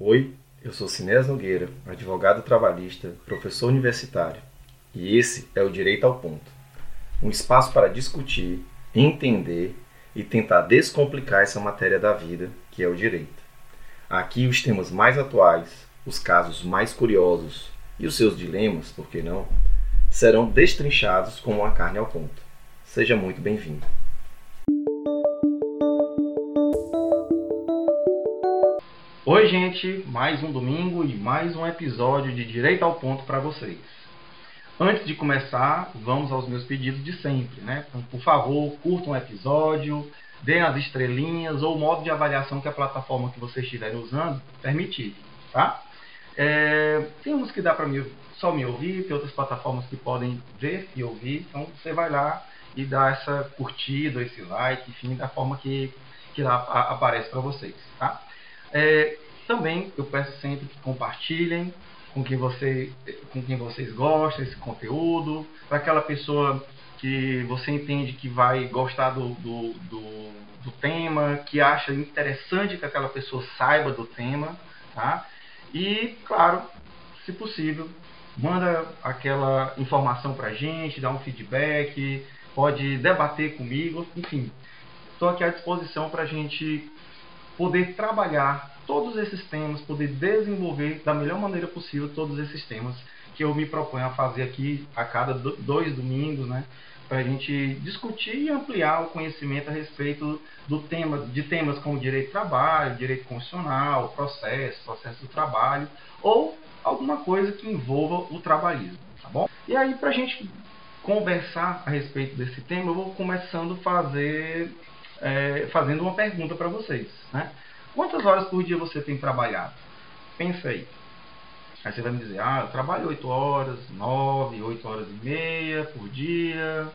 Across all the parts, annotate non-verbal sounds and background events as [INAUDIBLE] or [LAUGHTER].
Oi, eu sou Sinés Nogueira, advogado trabalhista, professor universitário, e esse é o Direito ao Ponto um espaço para discutir, entender e tentar descomplicar essa matéria da vida que é o direito. Aqui os temas mais atuais, os casos mais curiosos e os seus dilemas, por que não, serão destrinchados como uma carne ao ponto. Seja muito bem-vindo. Oi, gente, mais um domingo e mais um episódio de Direito ao Ponto para vocês. Antes de começar, vamos aos meus pedidos de sempre, né? Então, por favor, curtam o episódio, deem as estrelinhas ou o modo de avaliação que a plataforma que vocês estiverem usando permitir, tá? É, tem uns que dá para só me ouvir, tem outras plataformas que podem ver e ouvir, então você vai lá e dá essa curtida, esse like, enfim, da forma que, que lá aparece para vocês, tá? É, também eu peço sempre que compartilhem com quem, você, com quem vocês gostam esse conteúdo, para aquela pessoa que você entende que vai gostar do, do, do, do, tema, que acha interessante que aquela pessoa saiba do tema, tá? E, claro, se possível, manda aquela informação para a gente, dá um feedback, pode debater comigo, enfim, estou aqui à disposição para a gente poder trabalhar todos esses temas, poder desenvolver da melhor maneira possível todos esses temas que eu me proponho a fazer aqui a cada dois domingos, né? Para a gente discutir e ampliar o conhecimento a respeito do tema, de temas como direito do trabalho, direito constitucional, processo, processo do trabalho, ou alguma coisa que envolva o trabalhismo, tá bom? E aí, para a gente conversar a respeito desse tema, eu vou começando a fazer é, fazendo uma pergunta para vocês. Né? Quantas horas por dia você tem trabalhado? Pensa aí. Aí você vai me dizer, ah, eu trabalho 8 horas, 9, 8 horas e meia por dia,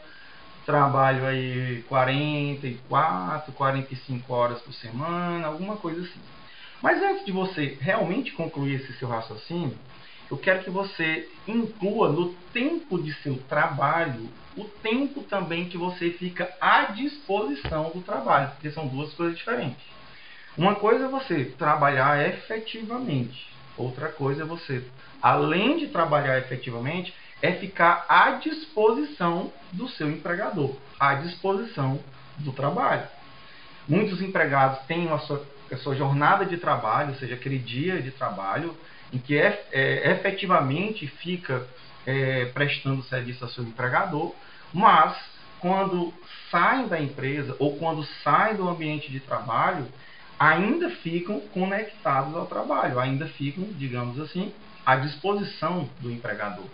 trabalho aí 44, 45 horas por semana, alguma coisa assim. Mas antes de você realmente concluir esse seu raciocínio, eu quero que você inclua no tempo de seu trabalho o tempo também que você fica à disposição do trabalho, porque são duas coisas diferentes. Uma coisa é você trabalhar efetivamente, outra coisa é você, além de trabalhar efetivamente, é ficar à disposição do seu empregador, à disposição do trabalho. Muitos empregados têm a sua, a sua jornada de trabalho, ou seja, aquele dia de trabalho, em que é, é, efetivamente fica é, prestando serviço ao seu empregador, mas quando saem da empresa ou quando saem do ambiente de trabalho, ainda ficam conectados ao trabalho, ainda ficam, digamos assim, à disposição do empregador.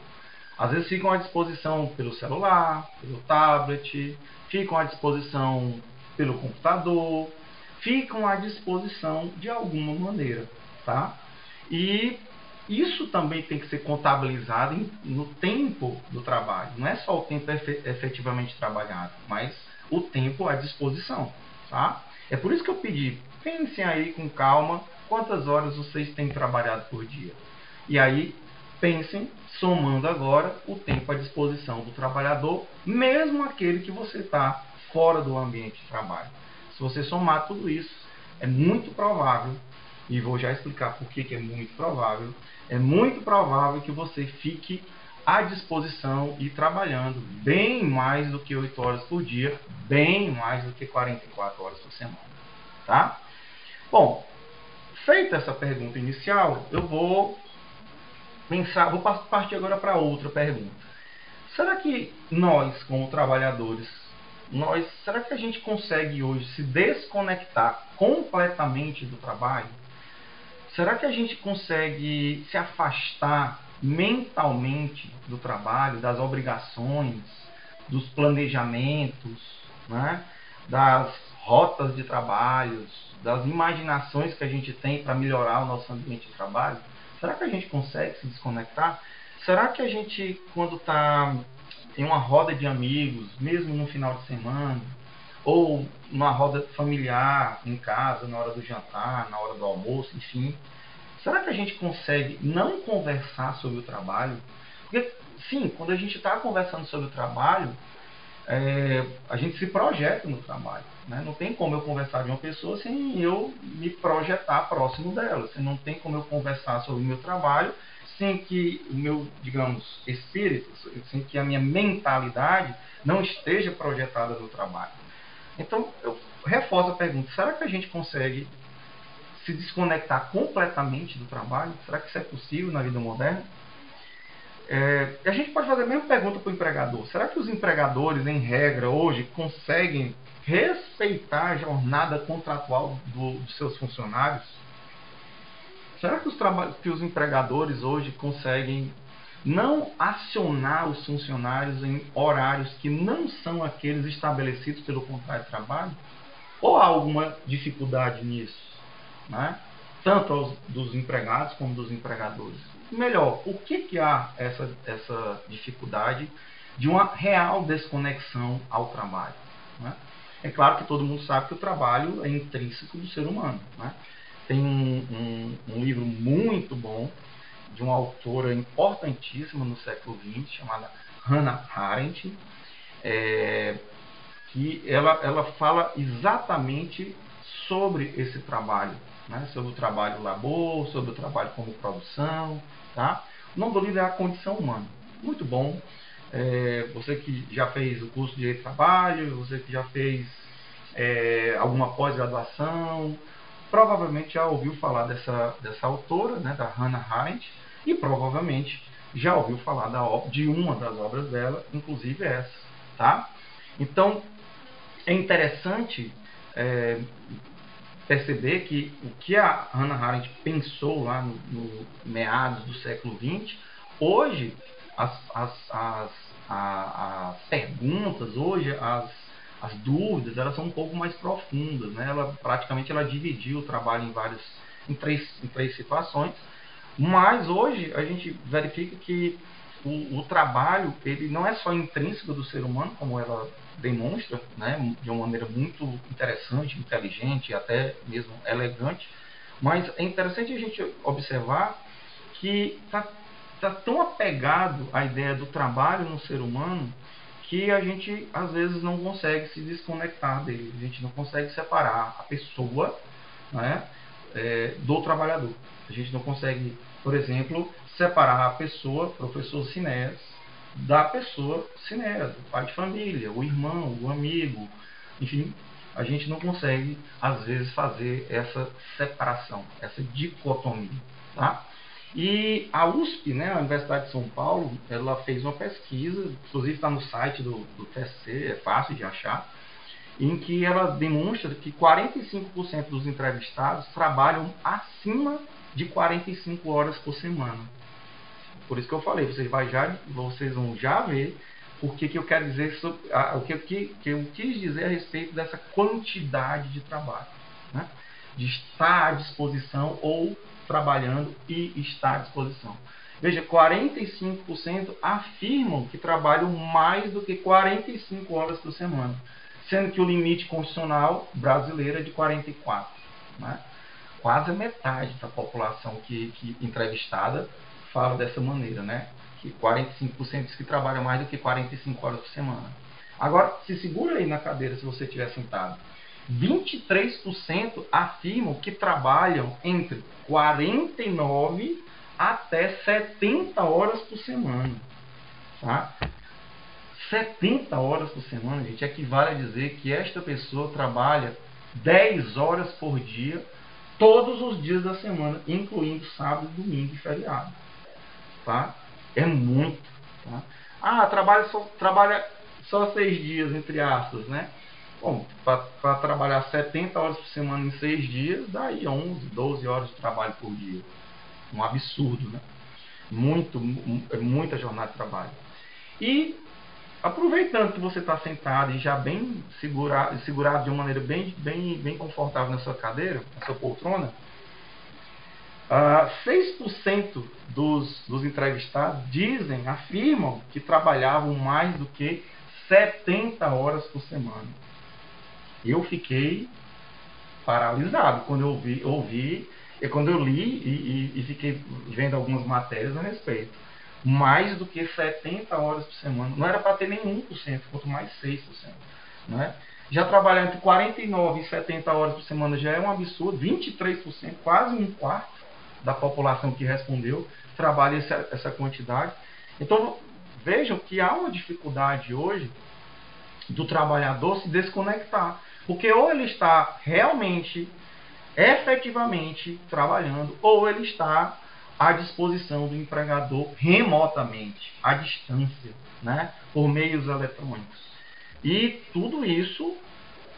Às vezes ficam à disposição pelo celular, pelo tablet, ficam à disposição pelo computador, ficam à disposição de alguma maneira, tá? E isso também tem que ser contabilizado no tempo do trabalho. Não é só o tempo efetivamente trabalhado, mas o tempo à disposição. Tá? É por isso que eu pedi, pensem aí com calma quantas horas vocês têm trabalhado por dia. E aí, pensem, somando agora o tempo à disposição do trabalhador, mesmo aquele que você está fora do ambiente de trabalho. Se você somar tudo isso, é muito provável, e vou já explicar por que, é muito provável, é muito provável que você fique à disposição e trabalhando bem mais do que 8 horas por dia, bem mais do que 44 horas por semana. Tá? Bom, feita essa pergunta inicial, eu vou pensar, vou partir agora para outra pergunta. Será que nós, como trabalhadores, nós, será que a gente consegue hoje se desconectar completamente do trabalho? Será que a gente consegue se afastar mentalmente do trabalho, das obrigações, dos planejamentos, né? das rotas de trabalho, das imaginações que a gente tem para melhorar o nosso ambiente de trabalho? Será que a gente consegue se desconectar? Será que a gente, quando está em uma roda de amigos, mesmo no final de semana, ou uma roda familiar em casa, na hora do jantar, na hora do almoço, enfim. Será que a gente consegue não conversar sobre o trabalho? Porque, sim, quando a gente está conversando sobre o trabalho, é, a gente se projeta no trabalho. Né? Não tem como eu conversar de uma pessoa sem eu me projetar próximo dela. Você não tem como eu conversar sobre o meu trabalho sem que o meu, digamos, espírito, sem que a minha mentalidade não esteja projetada no trabalho. Então, eu reforço a pergunta: será que a gente consegue se desconectar completamente do trabalho? Será que isso é possível na vida moderna? É, a gente pode fazer a mesma pergunta para o empregador: será que os empregadores, em regra, hoje, conseguem respeitar a jornada contratual do, dos seus funcionários? Será que os, que os empregadores hoje conseguem não acionar os funcionários em horários que não são aqueles estabelecidos pelo contrato de trabalho? Ou há alguma dificuldade nisso? Né? Tanto aos, dos empregados como dos empregadores. Melhor, por que, que há essa, essa dificuldade de uma real desconexão ao trabalho? Né? É claro que todo mundo sabe que o trabalho é intrínseco do ser humano. Né? Tem um, um, um, livro muito bom de uma autora importantíssima no século XX, chamada Hannah Arendt, é, que ela, ela fala exatamente sobre esse trabalho, né? sobre o trabalho labor, sobre o trabalho como produção. Tá? O nome do livro é A Condição Humana. Muito bom. É, você que já fez o curso de trabalho, você que já fez é, alguma pós-graduação, provavelmente já ouviu falar dessa, dessa autora, né, da Hannah Arendt, e provavelmente já ouviu falar da, de uma das obras dela, inclusive essa. Tá? Então, é interessante é, perceber que o que a Hannah Arendt pensou lá no, no meados do século XX, hoje as, as, as, as perguntas, hoje as as dúvidas elas são um pouco mais profundas, né? Ela praticamente ela dividiu o trabalho em vários em três, em três situações, mas hoje a gente verifica que o, o, trabalho ele não é só intrínseco do ser humano, como ela demonstra, né, de uma maneira muito interessante, inteligente, até mesmo elegante, mas é interessante a gente observar que está tá tão apegado à ideia do trabalho no ser humano que a gente às vezes não consegue se desconectar dele, a gente não consegue separar a pessoa né, é, do trabalhador. A gente não consegue, por exemplo, separar a pessoa, professor Sinés, da pessoa Sinés, o pai de família, o irmão, o amigo, enfim, a gente não consegue às vezes fazer essa separação, essa dicotomia, tá? E a USP, né, a Universidade de São Paulo, ela fez uma pesquisa, inclusive está no site do, do TSC, é fácil de achar, em que ela demonstra que 45% dos entrevistados trabalham acima de 45 horas por semana. Por isso que eu falei, vocês, vai já, vocês vão já ver o que, que eu quero dizer sobre, o que, que, que eu quis dizer a respeito dessa quantidade de trabalho. Né? De estar à disposição ou trabalhando e está à disposição. Veja, 45% afirmam que trabalham mais do que 45 horas por semana, sendo que o limite constitucional brasileiro é de 44. Né? Quase a metade da população que, que entrevistada fala dessa maneira, né? que 45% diz que trabalha mais do que 45 horas por semana. Agora, se segura aí na cadeira se você estiver sentado. 23% afirmam que trabalham entre 49 até 70 horas por semana. Tá? 70 horas por semana, gente, equivale a dizer que esta pessoa trabalha 10 horas por dia, todos os dias da semana, incluindo sábado, domingo e feriado. Tá? É muito. Tá? Ah, trabalha só, trabalha só seis dias, entre aspas, né? Bom, para trabalhar 70 horas por semana em 6 dias, daí 11, 12 horas de trabalho por dia. Um absurdo, né? Muito, é muita jornada de trabalho. E aproveitando que você está sentado e já bem segurado, segurado de uma maneira bem, bem, bem confortável na sua cadeira, na sua poltrona, uh, ah, 6% dos, dos entrevistados dizem, afirmam que trabalhavam mais do que 70 horas por semana eu fiquei paralisado quando eu ouvi, ouvi e quando eu li e, e, e, fiquei vendo algumas matérias a respeito. mais do que 70 horas por semana. Não era para ter nem 1%, quanto mais 6%. Né? Já trabalhar entre 49 e 70 horas por semana já é um absurdo, 23%, quase um quarto da população que respondeu trabalha essa, essa quantidade. Então, vejam que há uma dificuldade hoje do trabalhador se desconectar. Porque ou ele está realmente, efetivamente trabalhando, ou ele está à disposição do empregador remotamente, à distância, né, por meios eletrônicos. E tudo isso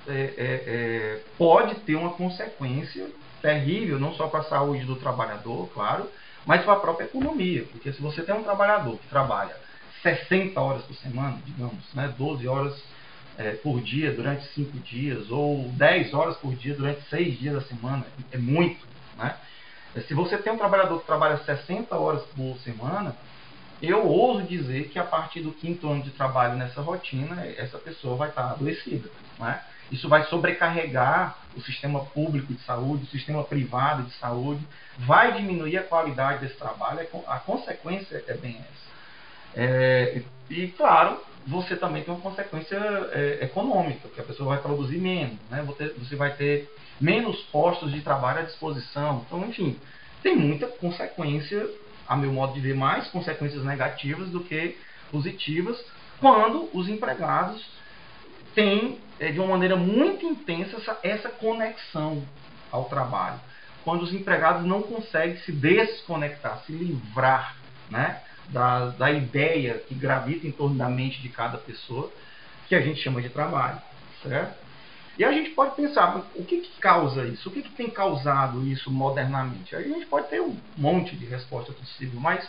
é, é, é, pode ter uma consequência terrível, não só para a saúde do trabalhador, claro, mas para a própria economia. Porque se você tem um trabalhador que trabalha 60 horas por semana, digamos, né, 12 horas é, por dia durante 5 dias, ou 10 horas por dia durante 6 dias da semana, é muito. Né? Se você tem um trabalhador que trabalha 60 horas por semana, eu ouso dizer que a partir do quinto ano de trabalho nessa rotina, essa pessoa vai estar adoecida. Né? Isso vai sobrecarregar o sistema público de saúde, o sistema privado de saúde, vai diminuir a qualidade desse trabalho, a consequência é bem essa. É, e, claro, você também tem uma consequência é, econômica, que a pessoa vai produzir menos, né? você vai ter menos postos de trabalho à disposição. Então, enfim, tem muita consequência, a meu modo de ver, mais consequências negativas do que positivas, quando os empregados têm, é, de uma maneira muito intensa, essa, essa conexão ao trabalho. Quando os empregados não conseguem se desconectar, se livrar né, da, da ideia que gravita em torno da mente de cada pessoa, que a gente chama de trabalho. Certo? E a gente pode pensar, o que, que causa isso? O que, que tem causado isso modernamente? Aí a gente pode ter um monte de resposta possível, mas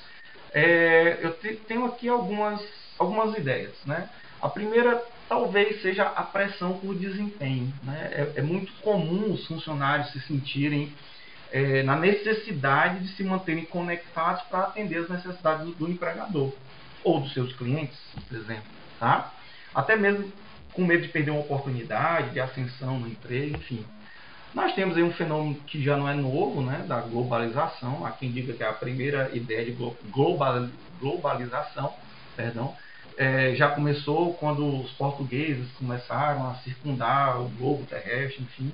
é, eu te, tenho aqui algumas, algumas ideias. Né? A primeira talvez seja a pressão por desempenho. Né? É, é muito comum os funcionários se sentirem é, na necessidade de se manterem conectados para atender as necessidades do, do, empregador ou dos seus clientes, por exemplo. Tá? Até mesmo com medo de perder uma oportunidade de ascensão no emprego, enfim. Nós temos aí um fenômeno que já não é novo, né, da globalização. Há quem diga que é a primeira ideia de global, globalização, perdão, é, já começou quando os portugueses começaram a circundar o globo terrestre, enfim.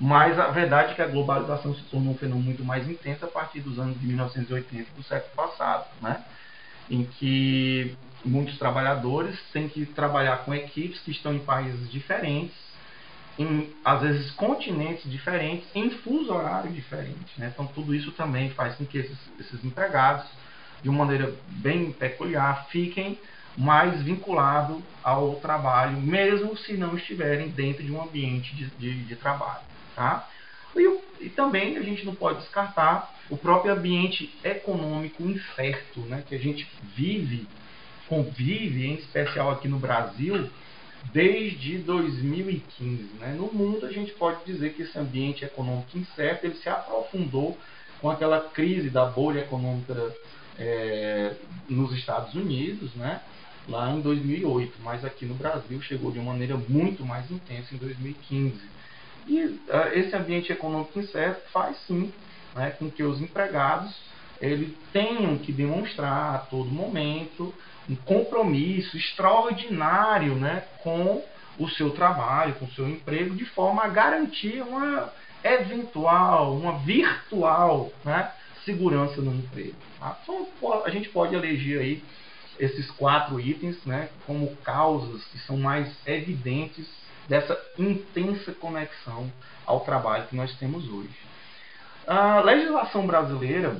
Mas a verdade é que a globalização se tornou um fenômeno muito mais intenso a partir dos anos de 1980 do século passado, né? em que muitos trabalhadores têm que trabalhar com equipes que estão em países diferentes, em às vezes continentes diferentes, em fuso horário diferente. Né? Então tudo isso também faz com que esses, esses empregados, de uma maneira bem peculiar, fiquem mais vinculado ao trabalho, mesmo se não estiverem dentro de um ambiente de, de, de trabalho. Tá? E, e, também a gente não pode descartar o próprio ambiente econômico incerto né, que a gente vive, convive, em especial aqui no Brasil, desde 2015. Né? No mundo, a gente pode dizer que esse ambiente econômico incerto ele se aprofundou com aquela crise da bolha econômica é, nos Estados Unidos, né? lá em 2008, mas aqui no Brasil chegou de uma maneira muito mais intensa em 2015. E uh, esse ambiente econômico incerto faz sim né, com que os empregados eles tenham que demonstrar a todo momento um compromisso extraordinário né, com o seu trabalho, com o seu emprego, de forma a garantir uma eventual, uma virtual né, segurança no emprego. Tá? Então, a gente pode eleger aí esses quatro itens né, como causas que são mais evidentes dessa intensa conexão ao trabalho que nós temos hoje. A legislação brasileira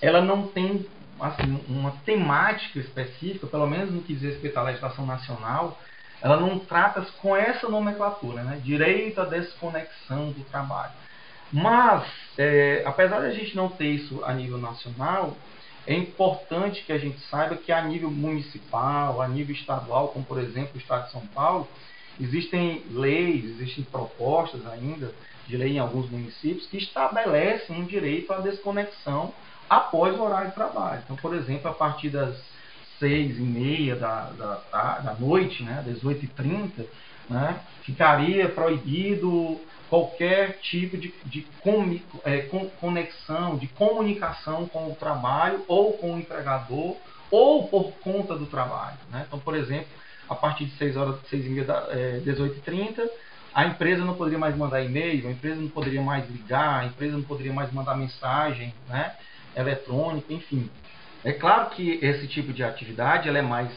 ela não tem assim, uma temática específica, pelo menos no que diz respeito à legislação nacional, ela não trata com essa nomenclatura, né? direito à desconexão do trabalho. Mas, é, apesar de a gente não ter isso a nível nacional, é importante que a gente saiba que a nível municipal, a nível estadual, como por exemplo o Estado de São Paulo, existem leis, existem propostas ainda de lei em alguns municípios que estabelecem um direito à desconexão após o horário de trabalho. Então, por exemplo, a partir das seis e meia da, da, da noite, né, das oito e trinta, né, ficaria proibido qualquer tipo de, de com, é, conexão, de comunicação com o trabalho ou com o empregador ou por conta do trabalho. Né? Então, por exemplo, a partir de 6 horas, 6 e meia, é, 18 30 a empresa não poderia mais mandar e-mail, a empresa não poderia mais ligar, a empresa não poderia mais mandar mensagem né, eletrônica, enfim. É claro que esse tipo de atividade ela é mais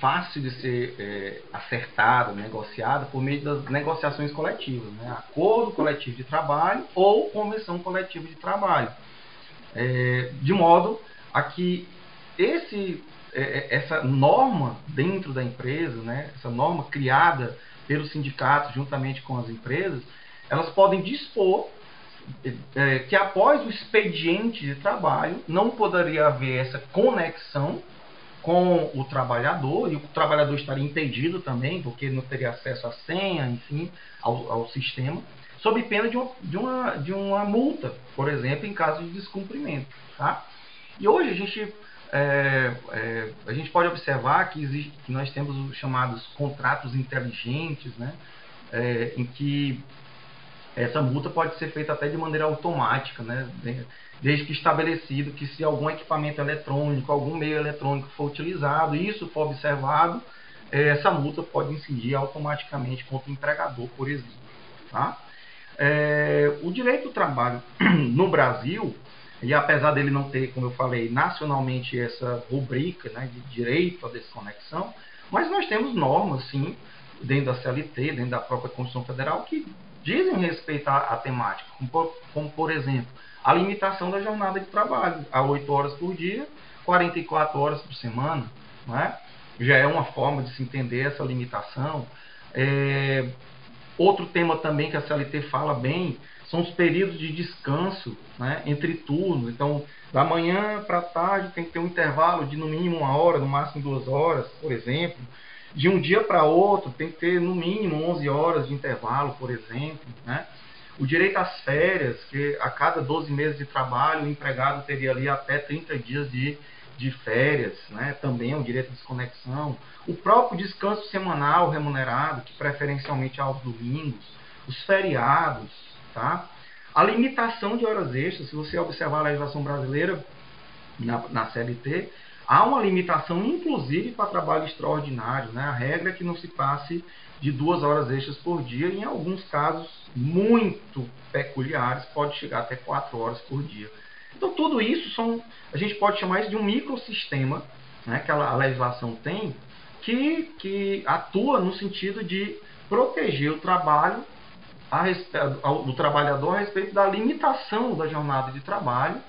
fácil de ser é, acertada, negociada por meio das negociações coletivas, né? acordo coletivo de trabalho ou convenção coletiva de trabalho, é, de modo a que esse, é, é, essa norma dentro da empresa, né? essa norma criada pelos sindicatos juntamente com as empresas, elas podem dispor é, que após o expediente de trabalho não poderia haver essa conexão com o trabalhador, e o trabalhador estaria impedido também, porque não teria acesso à senha, enfim, ao, ao sistema, sob pena de uma, de, uma, de uma multa, por exemplo, em caso de descumprimento. Tá? E hoje a gente, é, é, a gente pode observar que, existe, que nós temos os chamados contratos inteligentes, né? É, em que essa multa pode ser feita até de maneira automática, né? desde que estabelecido que se algum equipamento eletrônico, algum meio eletrônico for utilizado isso for observado, é, essa multa pode incidir automaticamente contra o empregador, por exemplo. Tá? É, o direito do trabalho [CLEARS THROAT] no Brasil, e apesar dele não ter, como eu falei, nacionalmente essa rubrica né, de direito à desconexão, mas nós temos normas, sim, dentro da CLT, dentro da própria Constituição Federal, que dizem respeito à, à temática, como por, como por, exemplo, a limitação da jornada de trabalho a 8 horas por dia, 44 horas por semana, não é? já é uma forma de se entender essa limitação. É, outro tema também que a CLT fala bem são os períodos de descanso né, entre turnos. Então, da manhã para tarde tem que ter um intervalo de no mínimo uma hora, no máximo duas horas, por exemplo de um dia para outro tem que ter no mínimo 11 horas de intervalo, por exemplo. Né? O direito às férias, que a cada 12 meses de trabalho o empregado teria ali até 30 dias de, de férias, né? também é um direito de desconexão. O próprio descanso semanal remunerado, que preferencialmente aos domingos. Os feriados, tá? A limitação de horas extras, se você observar a legislação brasileira na, na CLT, Há uma limitação, inclusive, para trabalho extraordinário. Né? A regra é que não se passe de duas horas extras por dia, em alguns casos muito peculiares, pode chegar até quatro horas por dia. Então, tudo isso são, a gente pode chamar isso de um microsistema né, que a legislação tem, que, que atua no sentido de proteger o trabalho, a, o trabalhador a respeito da limitação da jornada de trabalho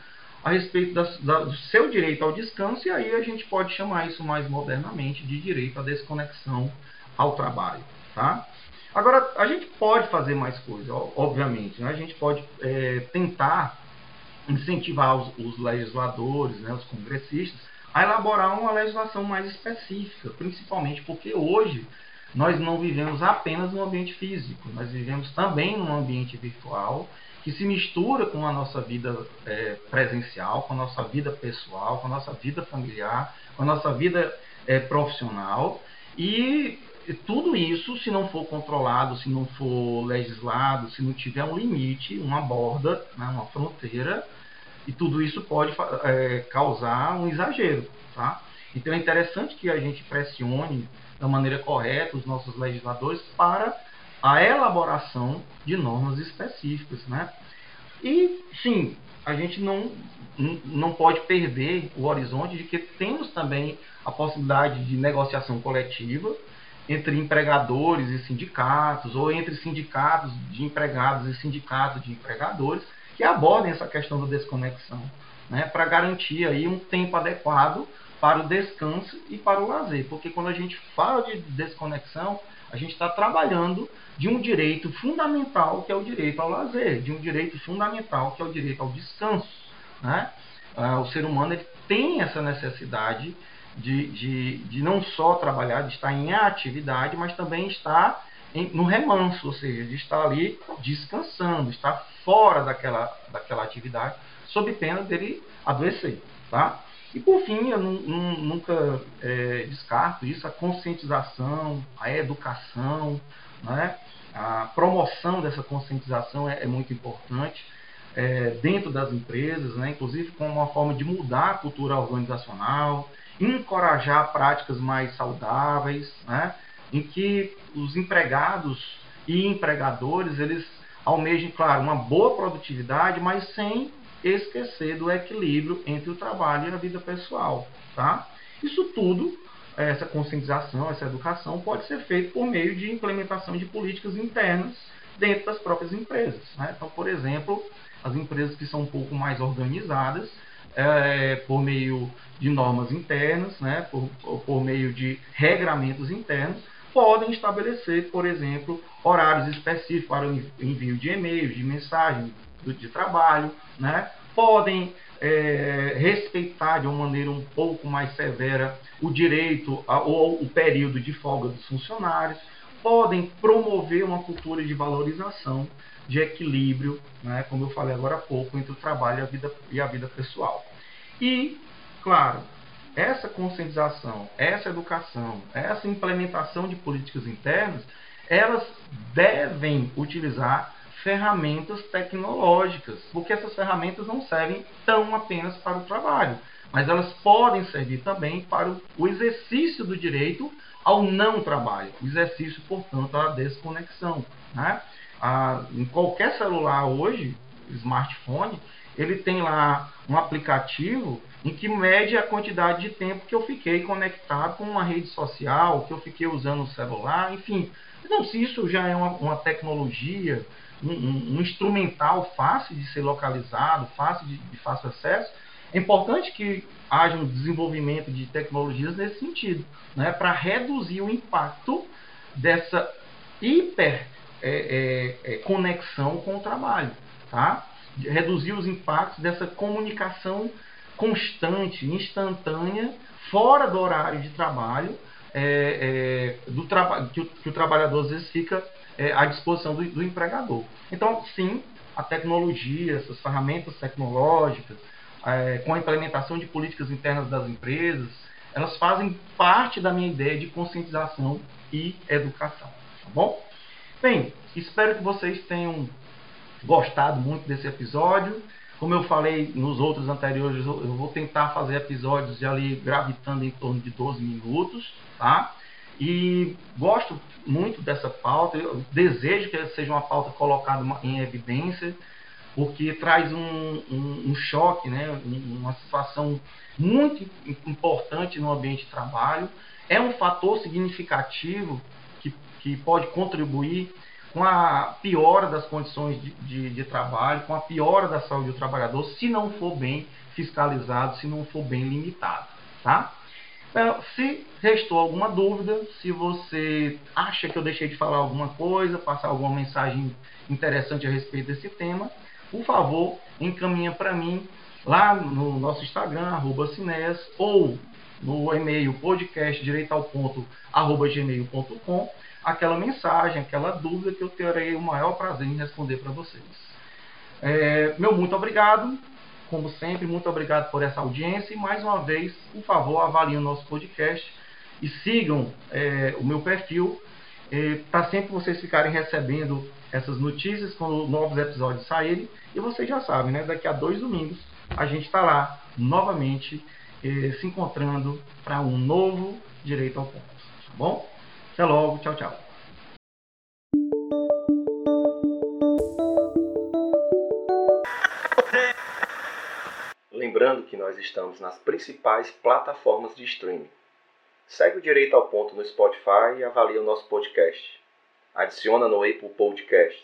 a respeito da, da, do seu direito ao descanso, e aí a gente pode chamar isso mais modernamente de direito à desconexão ao trabalho. Tá? Agora, a gente pode fazer mais coisas, obviamente. Né? A gente pode é, tentar incentivar os, os legisladores, né, os congressistas, a elaborar uma legislação mais específica, principalmente porque hoje nós não vivemos apenas no ambiente físico, nós vivemos também no ambiente virtual que se mistura com a nossa vida é, presencial, com a nossa vida pessoal, com a nossa vida familiar, com a nossa vida é, profissional. E tudo isso, se não for controlado, se não for legislado, se não tiver um limite, uma borda, né, uma fronteira, e tudo isso pode é, causar um exagero. Tá? Então é interessante que a gente pressione da maneira correta os nossos legisladores para a elaboração de normas específicas, né? E sim, a gente não, não pode perder o horizonte de que temos também a possibilidade de negociação coletiva entre empregadores e sindicatos, ou entre sindicatos de empregados e sindicatos de empregadores, que abordem essa questão da desconexão, né, para garantir aí um tempo adequado para o descanso e para o lazer. Porque quando a gente fala de desconexão, a gente está trabalhando de um direito fundamental que é o direito ao lazer, de um direito fundamental que é o direito ao descanso. Né? Ah, o ser humano ele tem essa necessidade de, de, de não só trabalhar, de estar em atividade, mas também estar em, no remanso, ou seja, de estar ali descansando, estar fora daquela, daquela atividade, sob pena dele adoecer. Tá? E por fim, eu nunca é, descarto isso, a conscientização, a educação, né? a promoção dessa conscientização é, é muito importante é, dentro das empresas, né? inclusive como uma forma de mudar a cultura organizacional, encorajar práticas mais saudáveis, né? em que os empregados e empregadores eles almejem, claro, uma boa produtividade, mas sem esquecer do equilíbrio entre o trabalho e a vida pessoal. Tá? Isso tudo, essa conscientização, essa educação, pode ser feito por meio de implementação de políticas internas dentro das próprias empresas. Né? Então, por exemplo, as empresas que são um pouco mais organizadas, é, por meio de normas internas, né, por, por meio de regramentos internos, podem estabelecer, por exemplo, horários específicos para o envio de e-mails, de mensagens de trabalho, né? podem é, respeitar de uma maneira um pouco mais severa o direito a, ou o período de folga dos funcionários, podem promover uma cultura de valorização, de equilíbrio, né, como eu falei agora há pouco, entre o trabalho e a vida, e a vida pessoal. E, claro, essa conscientização, essa educação, essa implementação de políticas internas, elas devem utilizar ferramentas tecnológicas, porque essas ferramentas não servem tão apenas para o trabalho, mas elas podem servir também para o exercício do direito ao não trabalho, o exercício, portanto, à desconexão. Né? Ah, em qualquer celular hoje, smartphone, ele tem lá um aplicativo em que mede a quantidade de tempo que eu fiquei conectado com uma rede social, que eu fiquei usando o celular, enfim. Então, se isso já é uma, uma tecnologia, um, um, um, instrumental fácil de ser localizado, fácil de, de fácil acesso, é importante que haja um desenvolvimento de tecnologias nesse sentido, né, para reduzir o impacto dessa hiper é, é, é, conexão com o trabalho, tá? reduzir os impactos dessa comunicação constante, instantânea, fora do horário de trabalho, é, é, do traba que, o, que o trabalhador às vezes fica é, à disposição do, do, empregador. Então, sim, a tecnologia, essas ferramentas tecnológicas, é, com a implementação de políticas internas das empresas, elas fazem parte da minha ideia de conscientização e educação. Tá bom? Bem, espero que vocês tenham gostado muito desse episódio. Como eu falei nos outros anteriores, eu vou tentar fazer episódios ali gravitando em torno de 12 minutos, tá? E gosto muito dessa pauta, eu desejo que seja uma pauta colocada em evidência, porque traz um, um, um choque, né? uma situação muito importante no ambiente de trabalho. É um fator significativo que, que pode contribuir com a piora das condições de, de, de, trabalho, com a piora da saúde do trabalhador, se não for bem fiscalizado, se não for bem limitado. Tá? Então, se restou alguma dúvida, se você acha que eu deixei de falar alguma coisa, passar alguma mensagem interessante a respeito desse tema, por favor, encaminha para mim lá no nosso Instagram, arroba ou no e-mail podcast arroba gmail.com aquela mensagem, aquela dúvida que eu terei o maior prazer em responder para vocês. É, meu muito obrigado, como sempre, muito obrigado por essa audiência e mais uma vez, por favor, avaliem o nosso podcast e sigam é, o meu perfil é, para sempre vocês ficarem recebendo essas notícias quando novos episódios saírem. E vocês já sabem, né? Daqui a dois domingos a gente está lá novamente é, se encontrando para um novo Direito ao Ponto. Tá bom? Até logo, tchau, tchau. Lembrando que nós estamos nas principais plataformas de streaming. Segue o Direito ao Ponto no Spotify e avalia o nosso podcast. Adiciona no Apple Podcasts.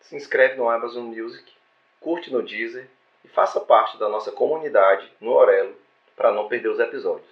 Se inscreve no Amazon Music, curte no Deezer e faça parte da nossa comunidade no Orelo para não perder os episódios.